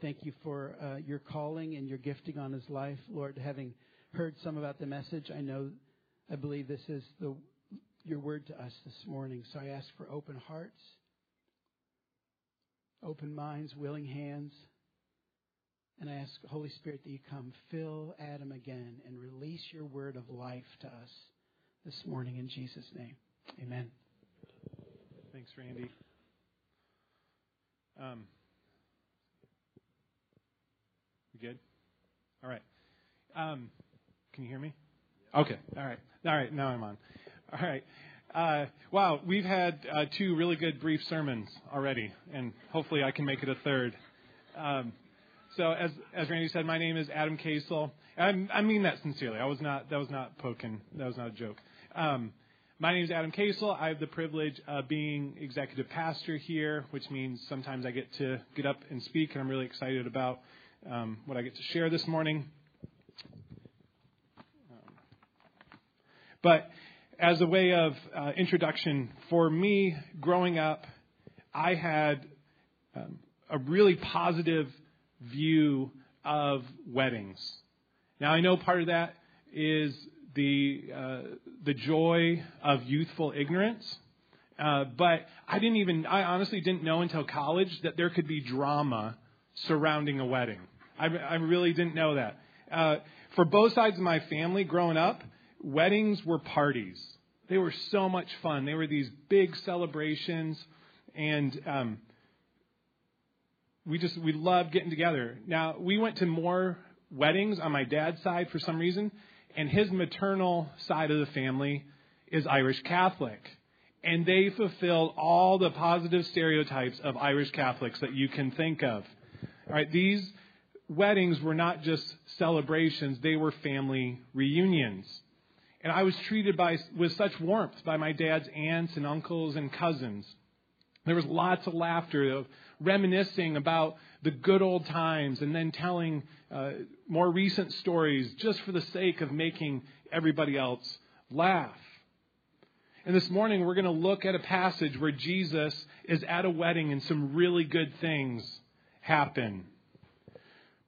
Thank you for uh, your calling and your gifting on his life, Lord. Having heard some about the message, I know, I believe this is the your word to us this morning. So I ask for open hearts, open minds, willing hands. And I ask, Holy Spirit, that you come fill Adam again and release your word of life to us this morning in Jesus' name. Amen. Thanks, Randy. Um, we good? All right. Um, can you hear me? Okay. All right. All right. Now I'm on. All right. Uh, wow, we've had uh, two really good brief sermons already, and hopefully I can make it a third. Um, so, as as Randy said, my name is Adam Casel. I, I mean that sincerely. I was not that was not poking. That was not a joke. Um, my name is Adam Casel. I have the privilege of being executive pastor here, which means sometimes I get to get up and speak, and I'm really excited about um, what I get to share this morning. Um, but as a way of uh, introduction, for me, growing up, I had um, a really positive view of weddings. Now, I know part of that is the uh, the joy of youthful ignorance, uh, but I didn't even I honestly didn't know until college that there could be drama surrounding a wedding. I, I really didn't know that. Uh, for both sides of my family, growing up, weddings were parties. They were so much fun. They were these big celebrations, and um, we just we loved getting together. Now we went to more weddings on my dad's side for some reason, and his maternal side of the family is Irish Catholic. And they fulfill all the positive stereotypes of Irish Catholics that you can think of. All right, these weddings were not just celebrations, they were family reunions. And I was treated by, with such warmth by my dad's aunts and uncles and cousins. There was lots of laughter, of reminiscing about the good old times, and then telling uh, more recent stories just for the sake of making everybody else laugh. And this morning we're going to look at a passage where Jesus is at a wedding and some really good things happen.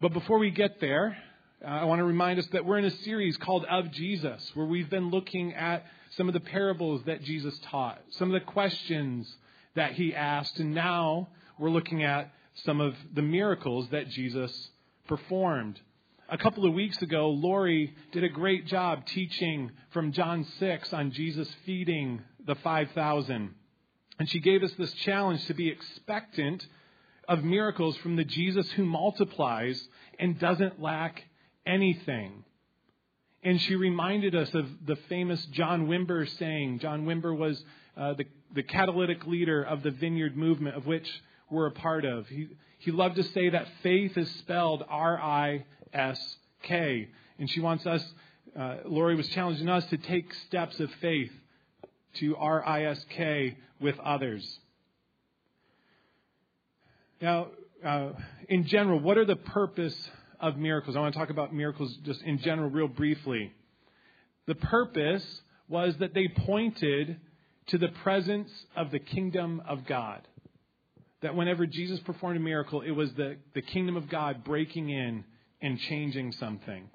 But before we get there, uh, I want to remind us that we're in a series called Of Jesus, where we've been looking at some of the parables that Jesus taught, some of the questions that he asked, and now we're looking at some of the miracles that Jesus performed. A couple of weeks ago, Lori did a great job teaching from John 6 on Jesus feeding the 5,000. And she gave us this challenge to be expectant of miracles from the Jesus who multiplies and doesn't lack anything. And she reminded us of the famous John Wimber saying. John Wimber was uh, the, the catalytic leader of the vineyard movement, of which we're a part of. He, he loved to say that faith is spelled R I S K. And she wants us, uh, Lori was challenging us to take steps of faith to R I S K with others. Now, uh, in general, what are the purpose of miracles? I want to talk about miracles just in general, real briefly. The purpose was that they pointed to the presence of the kingdom of God. That whenever Jesus performed a miracle, it was the, the kingdom of God breaking in and changing something.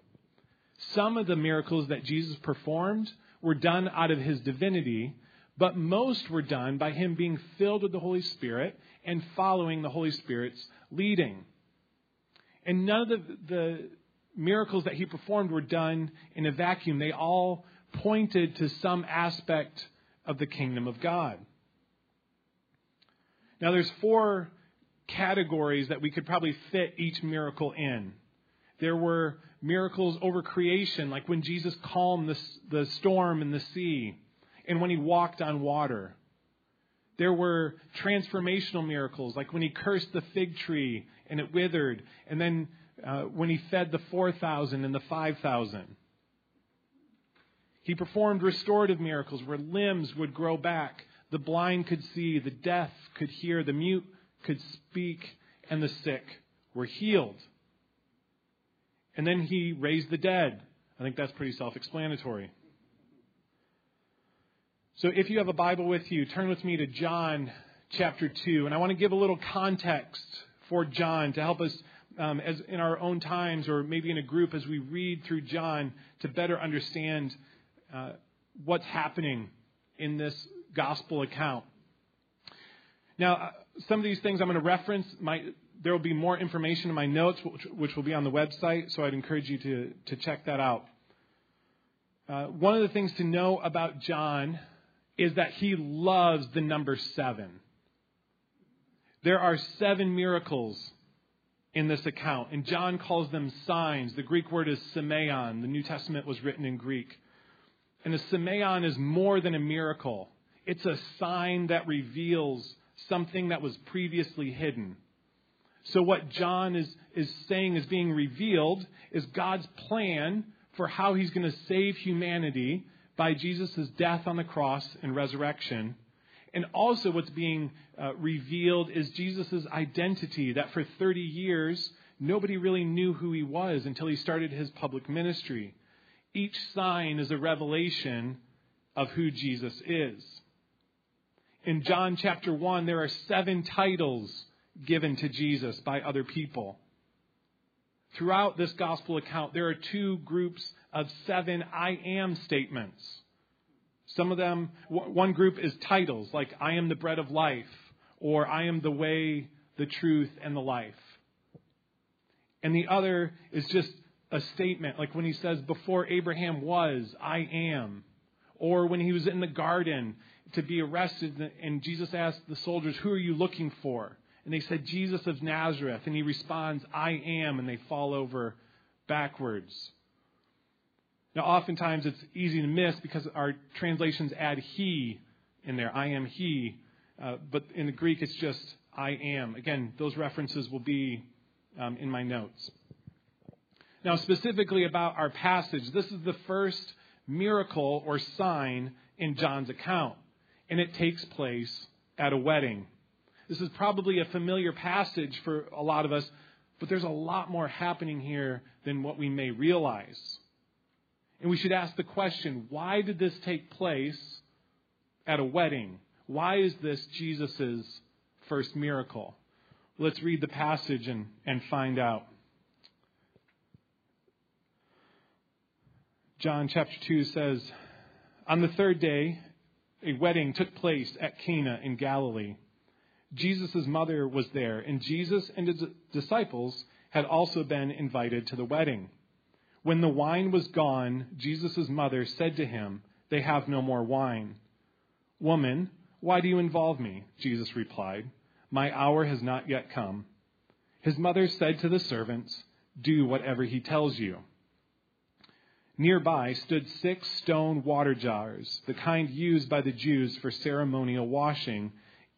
Some of the miracles that Jesus performed were done out of his divinity, but most were done by him being filled with the Holy Spirit and following the Holy Spirit's leading. And none of the, the miracles that he performed were done in a vacuum. They all pointed to some aspect of the kingdom of God. Now, there's four categories that we could probably fit each miracle in. There were miracles over creation, like when Jesus calmed the, the storm in the sea and when he walked on water. There were transformational miracles, like when he cursed the fig tree and it withered, and then uh, when he fed the 4,000 and the 5,000. He performed restorative miracles where limbs would grow back, the blind could see, the deaf could hear, the mute could speak, and the sick were healed. And then he raised the dead. I think that's pretty self explanatory. So if you have a Bible with you, turn with me to John chapter 2. And I want to give a little context for John to help us um, as in our own times or maybe in a group as we read through John to better understand uh, what's happening in this gospel account. Now, uh, some of these things I'm going to reference. There will be more information in my notes, which, which, will be on the website, so I'd encourage you to, to check that out. Uh, one of the things to know about John is that he loves the number seven. There are seven miracles in this account, and John calls them signs. The Greek word is semeion. The New Testament was written in Greek. And a semeion is more than a miracle. It's a sign that reveals something that was previously hidden. So, what John is, is saying is being revealed is God's plan for how he's going to save humanity by Jesus' death on the cross and resurrection. And also, what's being uh, revealed is Jesus' identity, that for 30 years, nobody really knew who he was until he started his public ministry. Each sign is a revelation of who Jesus is. In John chapter 1, there are seven titles given to Jesus by other people. Throughout this gospel account, there are two groups of seven I am statements. Some of them, one group is titles, like I am the bread of life, or I am the way, the truth, and the life. And the other is just a statement, like when he says, Before Abraham was, I am. Or when he was in the garden to be arrested, and Jesus asked the soldiers, Who are you looking for? And they said, Jesus of Nazareth. And he responds, I am. And they fall over backwards. Now, oftentimes it's easy to miss because our translations add he in there. I am he. Uh, but in the Greek, it's just I am. Again, those references will be um, in my notes. Now, specifically about our passage, this is the first miracle or sign in John's account, and it takes place at a wedding. This is probably a familiar passage for a lot of us, but there's a lot more happening here than what we may realize. And we should ask the question why did this take place at a wedding? Why is this Jesus' first miracle? Let's read the passage and, and find out. John chapter 2 says, On the third day, a wedding took place at Cana in Galilee Jesus' mother was there, and Jesus and his disciples had also been invited to the wedding. When the wine was gone, Jesus' mother said to him, They have no more wine. Woman, why do you involve me? Jesus replied, My hour has not yet come. His mother said to the servants, Do whatever he tells you. Nearby stood six stone water jars, the kind used by the Jews for ceremonial washing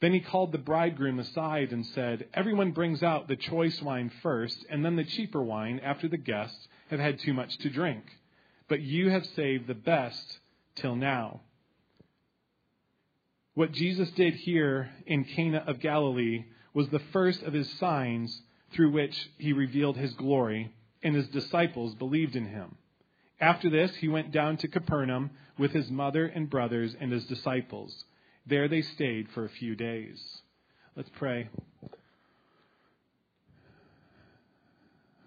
Then he called the bridegroom aside and said, Everyone brings out the choice wine first, and then the cheaper wine after the guests have had too much to drink. But you have saved the best till now. What Jesus did here in Cana of Galilee was the first of his signs through which he revealed his glory, and his disciples believed in him. After this, he went down to Capernaum with his mother and brothers and his disciples. There they stayed for a few days. Let's pray.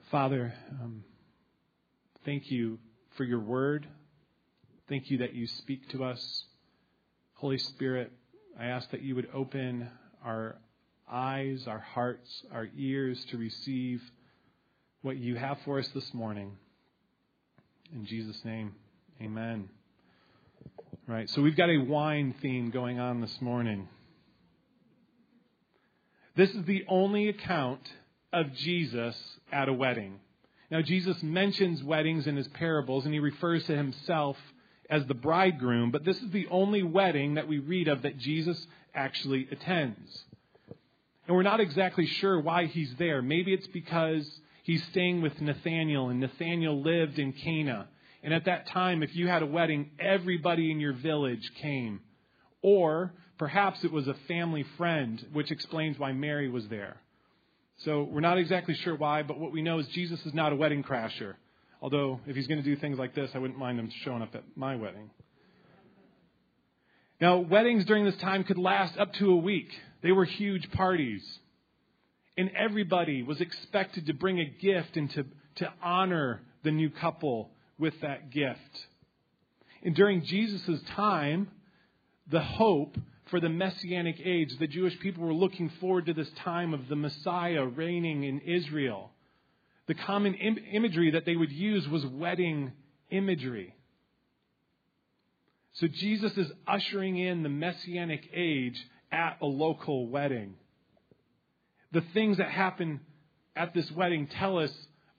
Father, um, thank you for your word. Thank you that you speak to us. Holy Spirit, I ask that you would open our eyes, our hearts, our ears to receive what you have for us this morning. In Jesus' name, amen. Right, so we've got a wine theme going on this morning. This is the only account of Jesus at a wedding. Now, Jesus mentions weddings in his parables, and he refers to himself as the bridegroom, but this is the only wedding that we read of that Jesus actually attends. And we're not exactly sure why he's there. Maybe it's because he's staying with Nathaniel, and Nathaniel lived in Cana. And at that time, if you had a wedding, everybody in your village came. Or perhaps it was a family friend, which explains why Mary was there. So we're not exactly sure why, but what we know is Jesus is not a wedding crasher. Although, if he's going to do things like this, I wouldn't mind him showing up at my wedding. Now, weddings during this time could last up to a week. They were huge parties. And everybody was expected to bring a gift and to, to honor the new couple with that gift. And during Jesus' time, the hope for the messianic age, the Jewish people were looking forward to this time of the Messiah reigning in Israel. The common Im- imagery that they would use was wedding imagery. So Jesus is ushering in the messianic age at a local wedding. The things that happen at this wedding tell us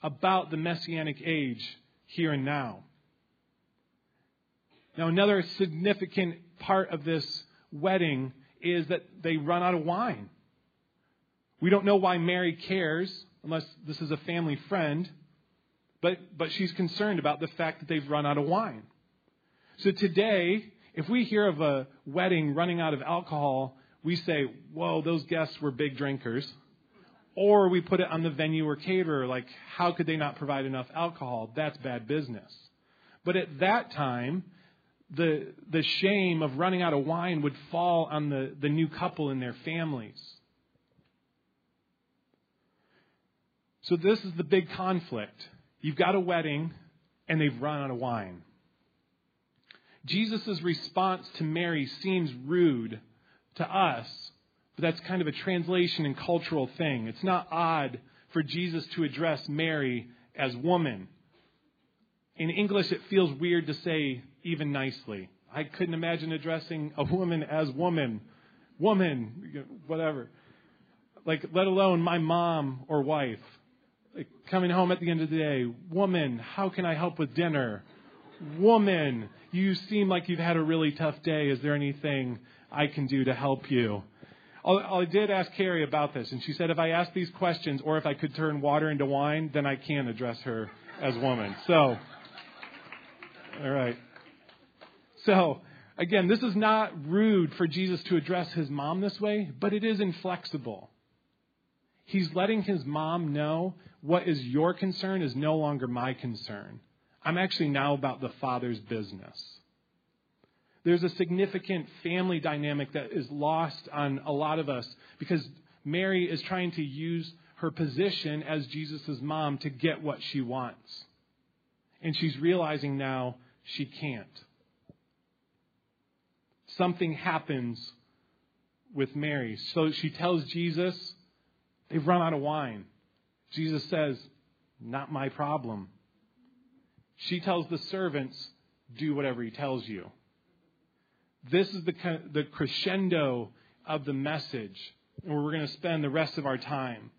about the messianic age here and now. Now, another significant part of this wedding is that they run out of wine. We don't know why Mary cares, unless this is a family friend, but, but she's concerned about the fact that they've run out of wine. So today, if we hear of a wedding running out of alcohol, we say, whoa, those guests were big drinkers. Or we put it on the venue or caterer, like, how could they not provide enough alcohol? That's bad business. But at that time, the, the shame of running out of wine would fall on the, the new couple and their families. So, this is the big conflict. You've got a wedding, and they've run out of wine. Jesus' response to Mary seems rude to us, but that's kind of a translation and cultural thing. It's not odd for Jesus to address Mary as woman. In English, it feels weird to say even nicely. I couldn't imagine addressing a woman as woman, woman, whatever. Like, let alone my mom or wife. Like, coming home at the end of the day, woman, how can I help with dinner? Woman, you seem like you've had a really tough day. Is there anything I can do to help you? I did ask Carrie about this, and she said if I ask these questions or if I could turn water into wine, then I can address her as woman. So, all right. So, again, this is not rude for Jesus to address his mom this way, but it is inflexible. He's letting his mom know what is your concern is no longer my concern. I'm actually now about the Father's business. There's a significant family dynamic that is lost on a lot of us because Mary is trying to use her position as Jesus' mom to get what she wants. And she's realizing now she can't. Something happens with Mary. So she tells Jesus, they've run out of wine. Jesus says, Not my problem. She tells the servants, Do whatever he tells you. This is the, the crescendo of the message, where we're going to spend the rest of our time.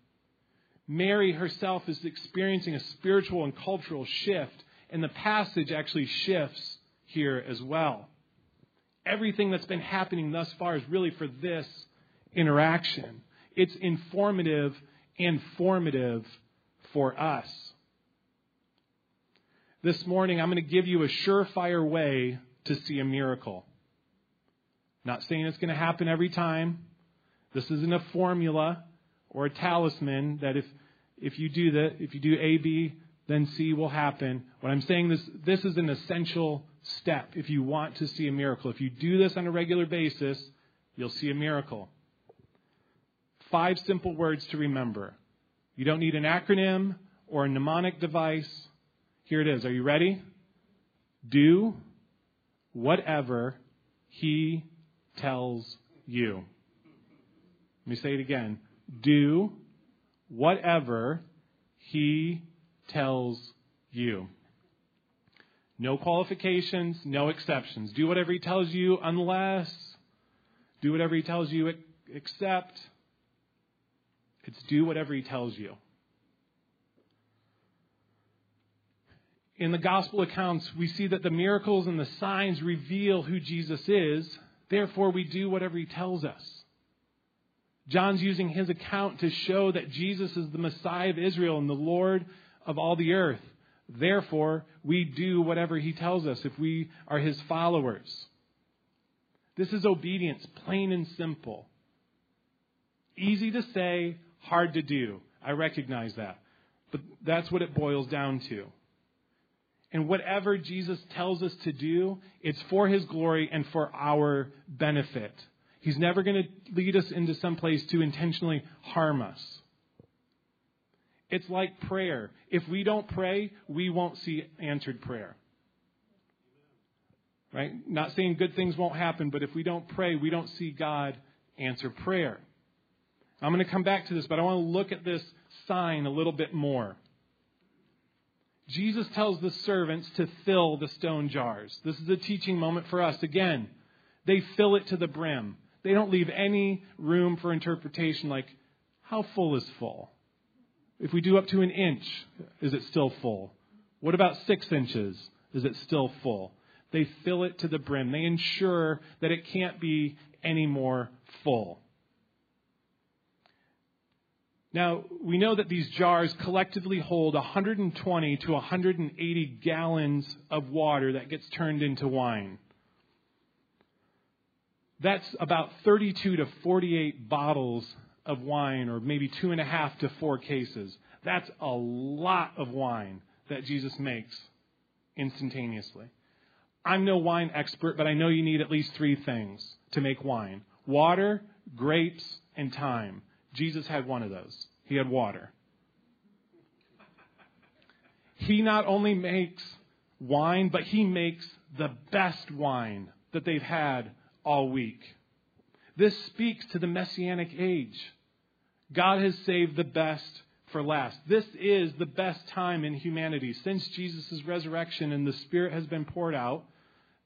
Mary herself is experiencing a spiritual and cultural shift, and the passage actually shifts here as well. Everything that's been happening thus far is really for this interaction. It's informative and formative for us. This morning, I'm going to give you a surefire way to see a miracle. Not saying it's going to happen every time. This isn't a formula or a talisman that if, if you do that, if you do A, B, then C will happen. What I'm saying is this is an essential step if you want to see a miracle. If you do this on a regular basis, you'll see a miracle. Five simple words to remember. You don't need an acronym or a mnemonic device. Here it is. Are you ready? Do whatever he tells you. Let me say it again. Do whatever he tells you. No qualifications, no exceptions. Do whatever he tells you unless, do whatever he tells you except. It's do whatever he tells you. in the gospel accounts, we see that the miracles and the signs reveal who Jesus is. Therefore, we do whatever he tells us. John's using his account to show that Jesus is the Messiah of Israel and the Lord of all the earth. Therefore, we do whatever he tells us if we are his followers. This is obedience, plain and simple. Easy to say, hard to do. I recognize that. But that's what it boils down to. And whatever Jesus tells us to do, it's for his glory and for our benefit. He's never going to lead us into some place to intentionally harm us. It's like prayer. If we don't pray, we won't see answered prayer. Right? Not saying good things won't happen, but if we don't pray, we don't see God answer prayer. I'm going to come back to this, but I want to look at this sign a little bit more. Jesus tells the servants to fill the stone jars. This is a teaching moment for us. Again, they fill it to the brim. They don't leave any room for interpretation like, how full is full? If we do up to an inch, is it still full? What about six inches? Is it still full? They fill it to the brim. They ensure that it can't be any more full. Now, we know that these jars collectively hold 120 to 180 gallons of water that gets turned into wine. That's about 32 to 48 bottles of wine, or maybe two and a half to four cases. That's a lot of wine that Jesus makes instantaneously. I'm no wine expert, but I know you need at least three things to make wine water, grapes, and time. Jesus had one of those. He had water. He not only makes wine, but he makes the best wine that they've had all week. This speaks to the messianic age. God has saved the best for last. This is the best time in humanity. Since Jesus' resurrection and the Spirit has been poured out,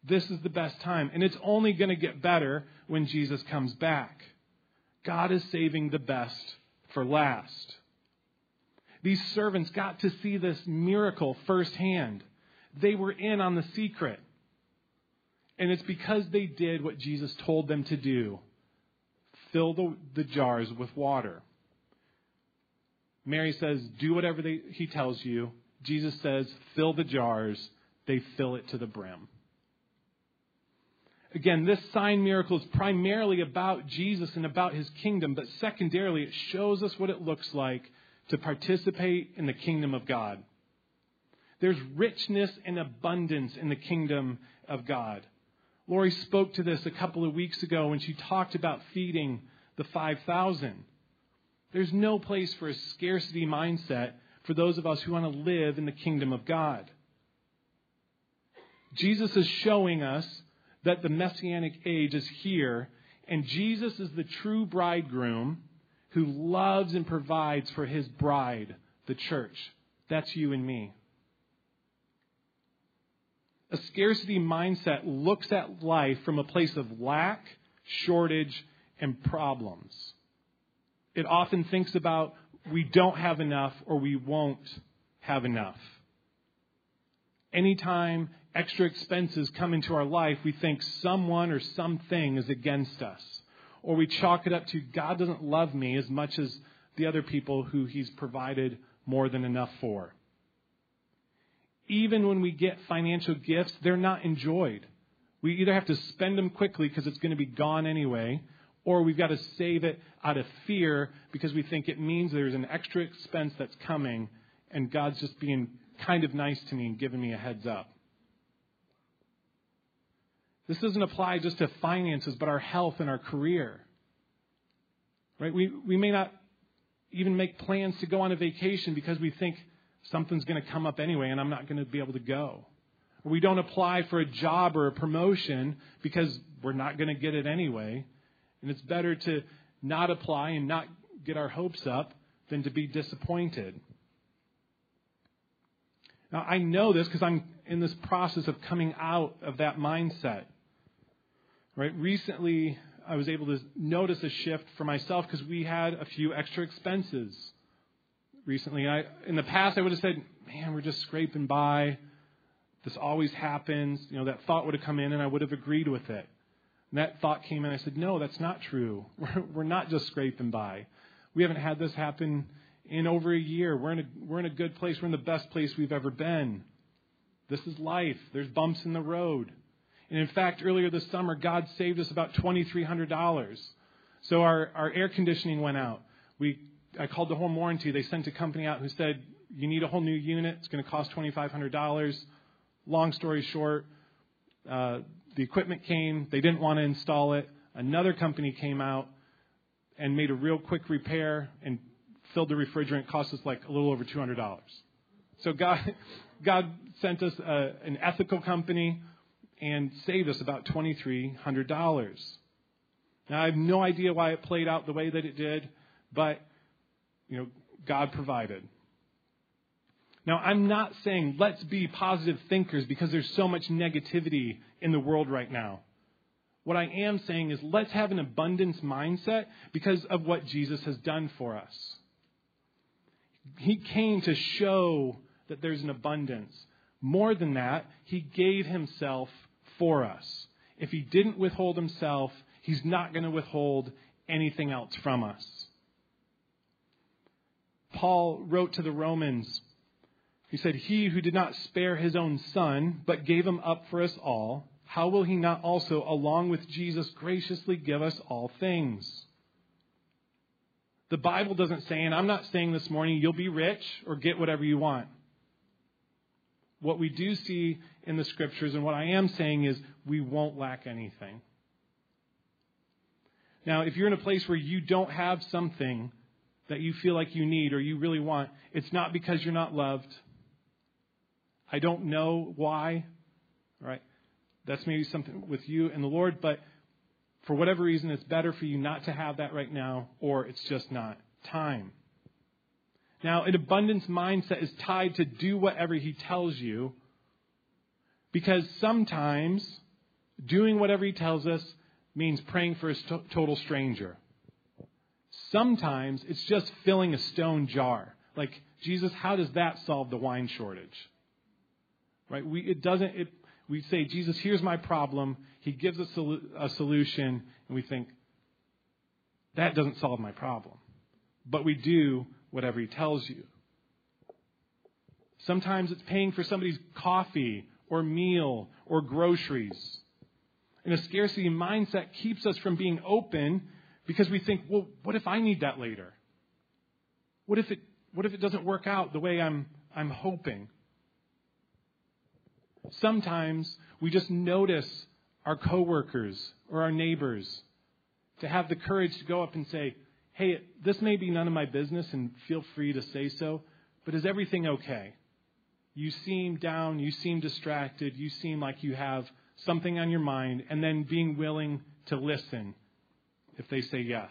this is the best time. And it's only going to get better when Jesus comes back. God is saving the best for last. These servants got to see this miracle firsthand. They were in on the secret. And it's because they did what Jesus told them to do fill the, the jars with water. Mary says, Do whatever they, he tells you. Jesus says, Fill the jars. They fill it to the brim. Again, this sign miracle is primarily about Jesus and about his kingdom, but secondarily, it shows us what it looks like to participate in the kingdom of God. There's richness and abundance in the kingdom of God. Lori spoke to this a couple of weeks ago when she talked about feeding the 5,000. There's no place for a scarcity mindset for those of us who want to live in the kingdom of God. Jesus is showing us that the messianic age is here, and Jesus is the true bridegroom who loves and provides for his bride, the church. That's you and me. A scarcity mindset looks at life from a place of lack, shortage, and problems. It often thinks about we don't have enough or we won't have enough. Anytime extra expenses come into our life, we think someone or something is against us. Or we chalk it up to God doesn't love me as much as the other people who He's provided more than enough for. Even when we get financial gifts, they're not enjoyed. We either have to spend them quickly because it's going to be gone anyway, or we've got to save it out of fear because we think it means there's an extra expense that's coming and God's just being kind of nice to me and giving me a heads up. This doesn't apply just to finances, but our health and our career. Right? We, we may not even make plans to go on a vacation because we think something's going to come up anyway and I'm not going to be able to go. Or we don't apply for a job or a promotion because we're not going to get it anyway. And it's better to not apply and not get our hopes up than to be disappointed. Now, I know this because I'm in this process of coming out of that mindset. Right? Recently, I was able to notice a shift for myself because we had a few extra expenses recently. I, in the past, I would have said, man, we're just scraping by. This always happens. You know, that thought would have come in and I would have agreed with it. And that thought came in. I said, No, that's not true. We're, we're not just scraping by. We haven't had this happen in over a year. We're in a, we're in a good place. We're in the best place we've ever been. This is life. There's bumps in the road. And in fact, earlier this summer, God saved us about $2,300. So our, our air conditioning went out. We, I called the home warranty. They sent a company out who said, You need a whole new unit. It's going to cost $2,500. Long story short, uh, the equipment came. They didn't want to install it. Another company came out and made a real quick repair and filled the refrigerant. Cost us like a little over $200. So God, God sent us a, an ethical company and saved us about $2,300. Now, I have no idea why it played out the way that it did, but, you know, God provided. Now, I'm not saying let's be positive thinkers because there's so much negativity in the world right now. What I am saying is let's have an abundance mindset because of what Jesus has done for us. He came to show that there's an abundance. More than that, he gave himself for us. If he didn't withhold himself, he's not going to withhold anything else from us. Paul wrote to the Romans, he said, He who did not spare his own son, but gave him up for us all, how will he not also, along with Jesus, graciously give us all things? The Bible doesn't say, and I'm not saying this morning, you'll be rich or get whatever you want. What we do see in the scriptures, and what I am saying is, we won't lack anything. Now, if you're in a place where you don't have something that you feel like you need or you really want, it's not because you're not loved. I don't know why, right? That's maybe something with you and the Lord, but for whatever reason, it's better for you not to have that right now, or it's just not time. Now, an abundance mindset is tied to do whatever he tells you because sometimes doing whatever he tells us means praying for a st- total stranger. Sometimes it's just filling a stone jar. Like, Jesus, how does that solve the wine shortage? Right? We, it doesn't, it, we say, Jesus, here's my problem. He gives us a solution, and we think, that doesn't solve my problem. But we do whatever he tells you. Sometimes it's paying for somebody's coffee or meal or groceries. And a scarcity mindset keeps us from being open because we think, well, what if I need that later? What if it, what if it doesn't work out the way I'm, I'm hoping? Sometimes we just notice our coworkers or our neighbors to have the courage to go up and say, hey, this may be none of my business and feel free to say so, but is everything okay? You seem down, you seem distracted, you seem like you have something on your mind, and then being willing to listen if they say yes.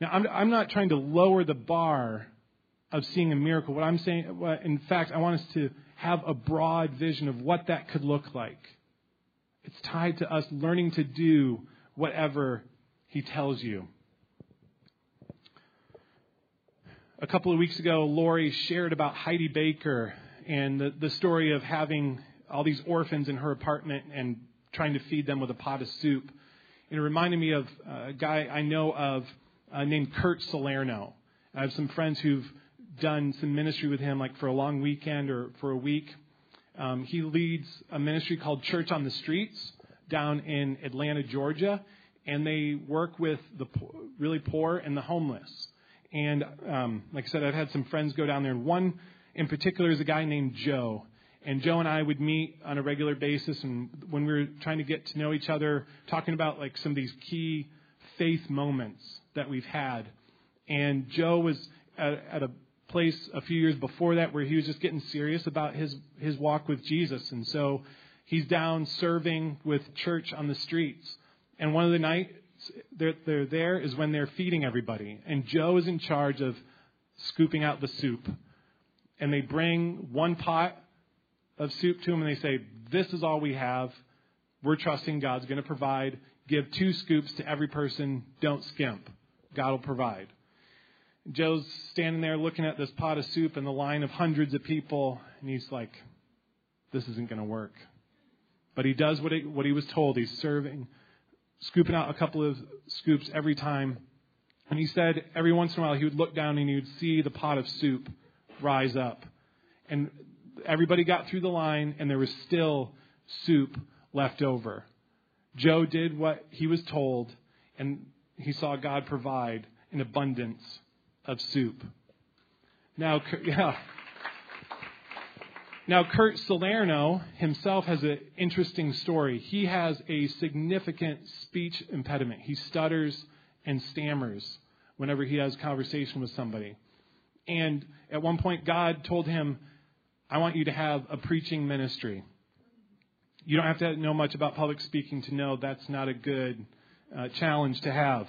Now, I'm, I'm not trying to lower the bar of seeing a miracle. What I'm saying, in fact, I want us to have a broad vision of what that could look like. It's tied to us learning to do whatever He tells you. A couple of weeks ago, Lori shared about Heidi Baker and the, the story of having all these orphans in her apartment and trying to feed them with a pot of soup. And it reminded me of a guy I know of uh, named Kurt Salierno. I have some friends who've done some ministry with him, like for a long weekend or for a week. Um, he leads a ministry called Church on the Streets down in Atlanta, Georgia, and they work with the po- really poor and the homeless. And um, like I said, I've had some friends go down there, and one in particular is a guy named Joe. And Joe and I would meet on a regular basis, and when we were trying to get to know each other, talking about like some of these key faith moments that we've had. And Joe was at, at a place a few years before that where he was just getting serious about his his walk with Jesus, and so he's down serving with church on the streets. And one of the nights they're, they're there is when they're feeding everybody, and Joe is in charge of scooping out the soup. And they bring one pot of soup to him, and they say, "This is all we have. We're trusting God's going to provide. Give two scoops to every person. Don't skimp. God will provide." Joe's standing there looking at this pot of soup and the line of hundreds of people, and he's like, This isn't going to work. But he does what he, what he was told. He's serving, scooping out a couple of scoops every time. And he said every once in a while he would look down and he would see the pot of soup rise up. And everybody got through the line and there was still soup left over. Joe did what he was told and he saw God provide an abundance of soup. Now, yeah. Now, Kurt Salierno himself has an interesting story. He has a significant speech impediment. He stutters and stammers whenever he has conversation with somebody. And at one point, God told him, I want you to have a preaching ministry. You don't have to know much about public speaking to know that's not a good uh, challenge to have.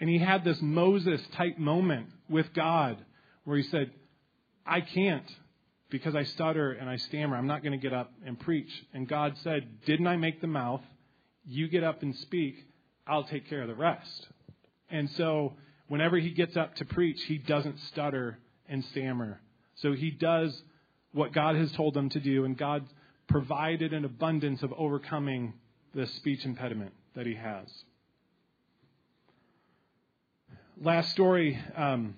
And he had this Moses type moment with God where he said, I can't because I stutter and I stammer. I'm not going to get up and preach. And God said, Didn't I make the mouth? You get up and speak. I'll take care of the rest. And so whenever he gets up to preach, he doesn't stutter and stammer. So he does what God has told him to do, and God provided an abundance of overcoming the speech impediment that he has. Last story. Um,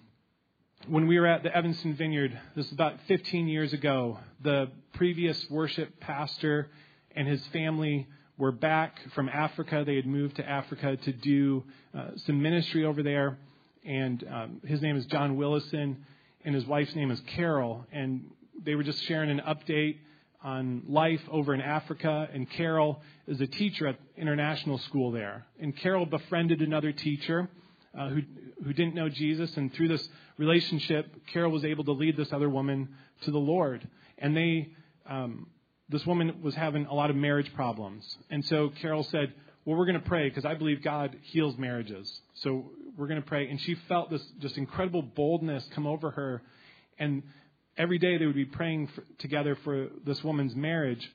when we were at the Evanston Vineyard, this is about 15 years ago, the previous worship pastor and his family were back from Africa. They had moved to Africa to do uh, some ministry over there. And um, his name is John Willison, and his wife's name is Carol. And they were just sharing an update on life over in Africa. And Carol is a teacher at international school there. And Carol befriended another teacher uh, who who didn't know Jesus, and through this relationship, Carol was able to lead this other woman to the Lord. And they, um, this woman was having a lot of marriage problems, and so Carol said, "Well, we're going to pray because I believe God heals marriages. So we're going to pray." And she felt this just incredible boldness come over her, and every day they would be praying for, together for this woman's marriage,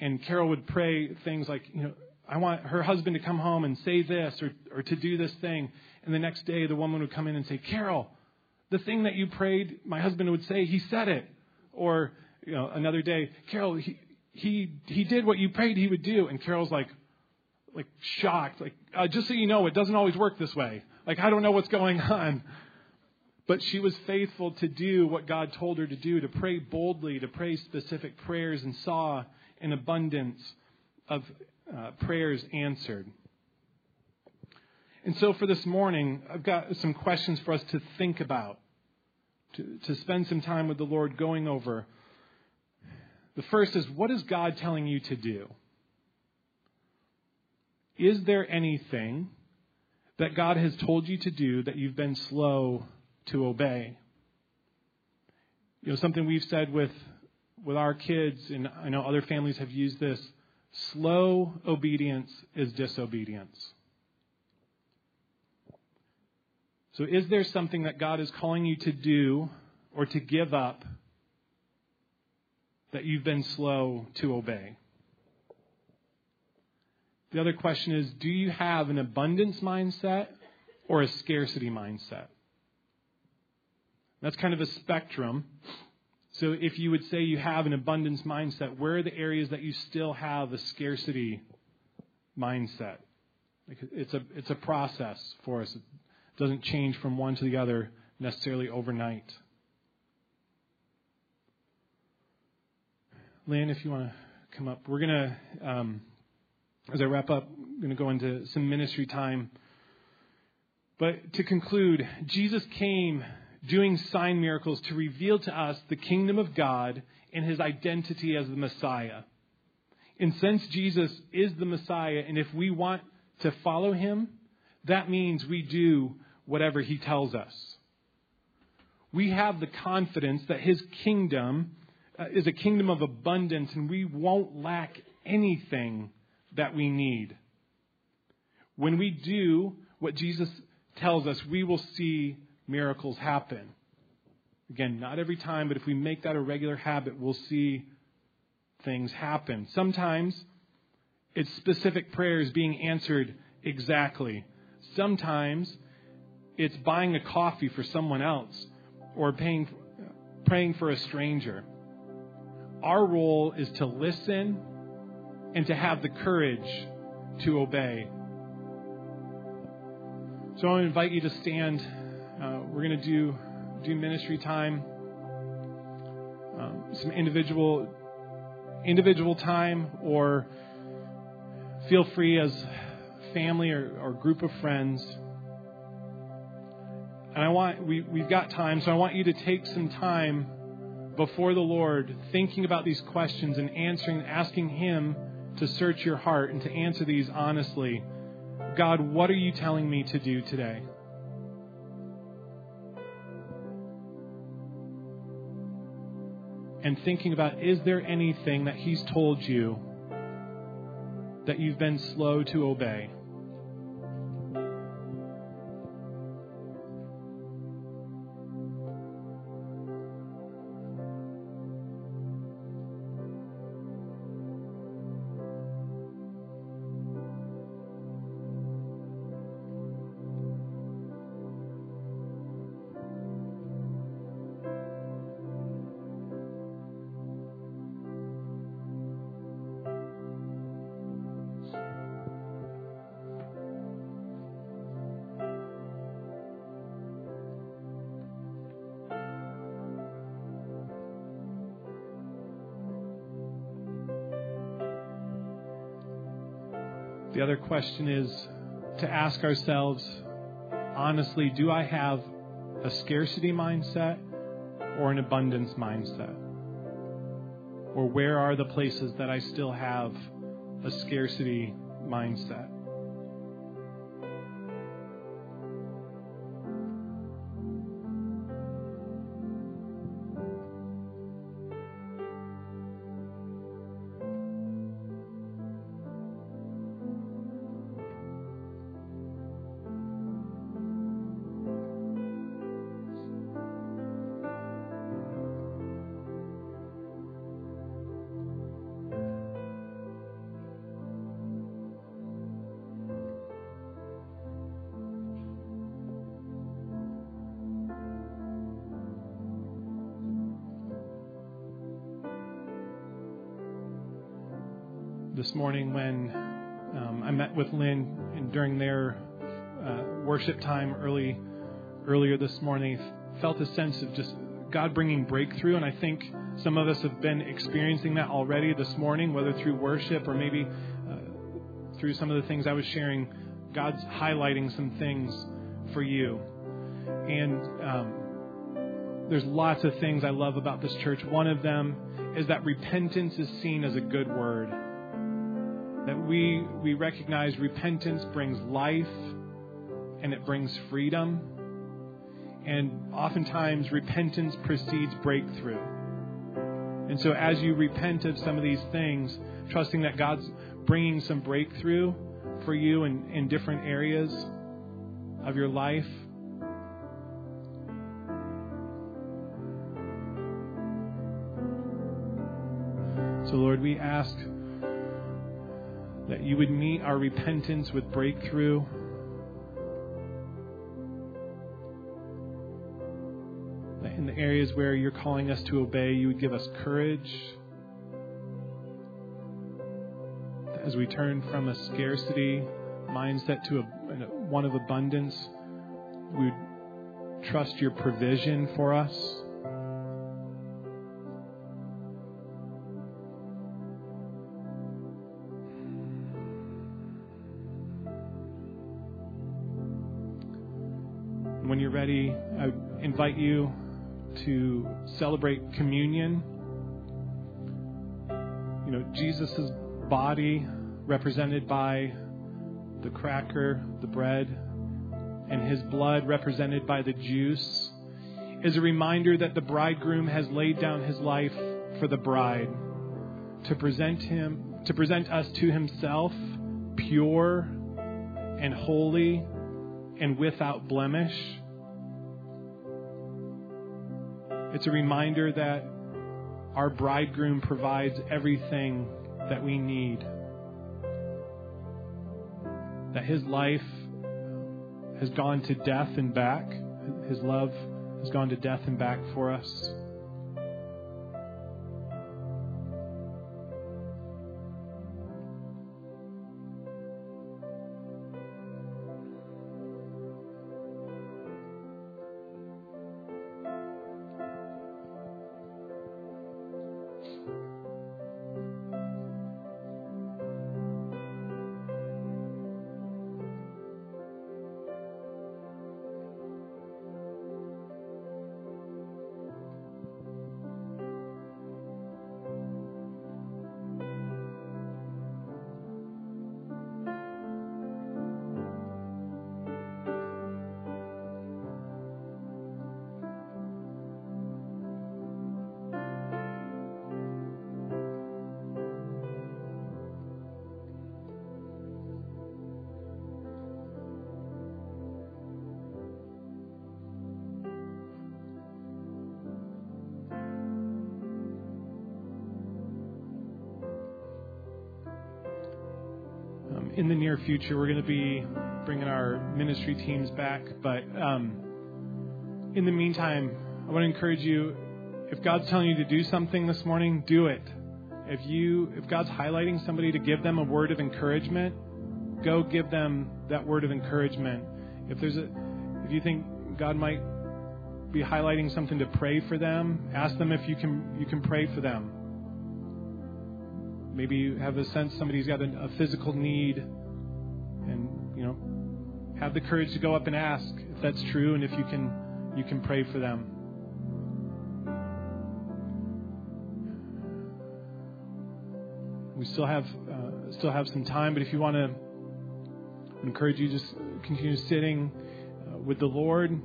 and Carol would pray things like, you know. I want her husband to come home and say this or, or to do this thing. And the next day, the woman would come in and say, Carol, the thing that you prayed, my husband would say, he said it. Or, you know, another day, Carol, he, he, he did what you prayed he would do. And Carol's like, like shocked, like, uh, just so you know, it doesn't always work this way. Like, I don't know what's going on. But she was faithful to do what God told her to do, to pray boldly, to pray specific prayers, and saw an abundance of uh, prayers answered. And so for this morning, I've got some questions for us to think about, to, to spend some time with the Lord going over. The first is what is God telling you to do? Is there anything that God has told you to do that you've been slow to obey? You know, something we've said with, with our kids, and I know other families have used this slow obedience is disobedience. So, is there something that God is calling you to do or to give up that you've been slow to obey? The other question is do you have an abundance mindset or a scarcity mindset? That's kind of a spectrum. So, if you would say you have an abundance mindset, where are the areas that you still have a scarcity mindset? It's a, it's a process for us It doesn't change from one to the other necessarily overnight. Lynn, if you want to come up, we're going to, um, as I wrap up, I'm going to go into some ministry time. But to conclude, Jesus came doing sign miracles to reveal to us the kingdom of God and his identity as the Messiah. And since Jesus is the Messiah, and if we want to follow him, that means we do whatever he tells us. We have the confidence that his kingdom uh, is a kingdom of abundance and we won't lack anything that we need. When we do what Jesus tells us, we will see miracles happen. Again, not every time, but if we make that a regular habit, we'll see things happen. Sometimes it's specific prayers being answered exactly. Sometimes it's buying a coffee for someone else or paying, praying for a stranger. Our role is to listen, and to have the courage to obey. So I invite you to stand. Uh, we're going to do do ministry time, um, some individual individual time, or feel free as family or, or group of friends. And I want we we've got time, so I want you to take some time before the Lord, thinking about these questions and answering, asking Him to search your heart and to answer these honestly. God, what are you telling me to do today? And thinking about is there anything that He's told you that you've been slow to obey? Question is to ask ourselves honestly do I have a scarcity mindset or an abundance mindset? Or where are the places that I still have a scarcity mindset? This morning when um, I met with Lynn and during their uh, worship time early earlier this morning. Felt a sense of just God bringing breakthrough, and I think some of us have been experiencing that already this morning, whether through worship or maybe uh, through some of the things I was sharing. God's highlighting some things for you, and um, there's lots of things I love about this church. One of them is that repentance is seen as a good word that we, we recognize repentance brings life and it brings freedom. And oftentimes, repentance precedes breakthrough. And so, as you repent of some of these things, trusting that God's bringing some breakthrough for you in, in different areas of your life. So, Lord, we ask that you would meet our repentance with breakthrough. That in the areas where you're calling us to obey, you would give us courage. That as we turn from a scarcity mindset to a, one of abundance, we would trust your provision for us. When you're ready, I invite you to celebrate communion. You know, Jesus' body represented by the cracker, the bread, and his blood represented by the juice is a reminder that the bridegroom has laid down his life for the bride to present him to present us to himself pure and holy and without blemish. It's a reminder that our bridegroom provides everything that we need. That his life has gone to death and back. His love has gone to death and back for us. In the near future, we're going to be bringing our ministry teams back. But um, in the meantime, I want to encourage you if God's telling you to do something this morning, do it. If you if God's highlighting somebody to give them a word of encouragement, go give them that word of encouragement. If there's a if you think God might be highlighting something to pray for them, ask them if you can you can pray for them. Maybe you have a sense somebody's got a, physical need and you know have the courage to go up and ask if that's true and if you can you can pray for them. We still have uh, still have some time, but if you want to encourage you, just continue sitting uh, with the Lord.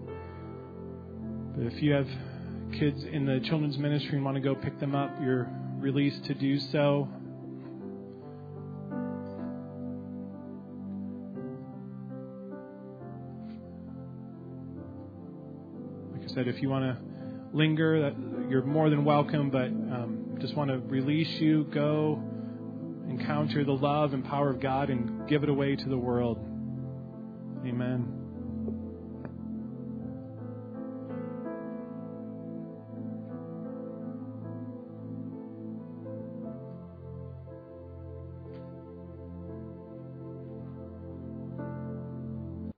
But if you have kids in the children's ministry and want to go pick them up, you're released to do so. Said, if you want to linger, that you're more than welcome. But um, just want to release you, go encounter the love and power of God and give it away to the world. Amen.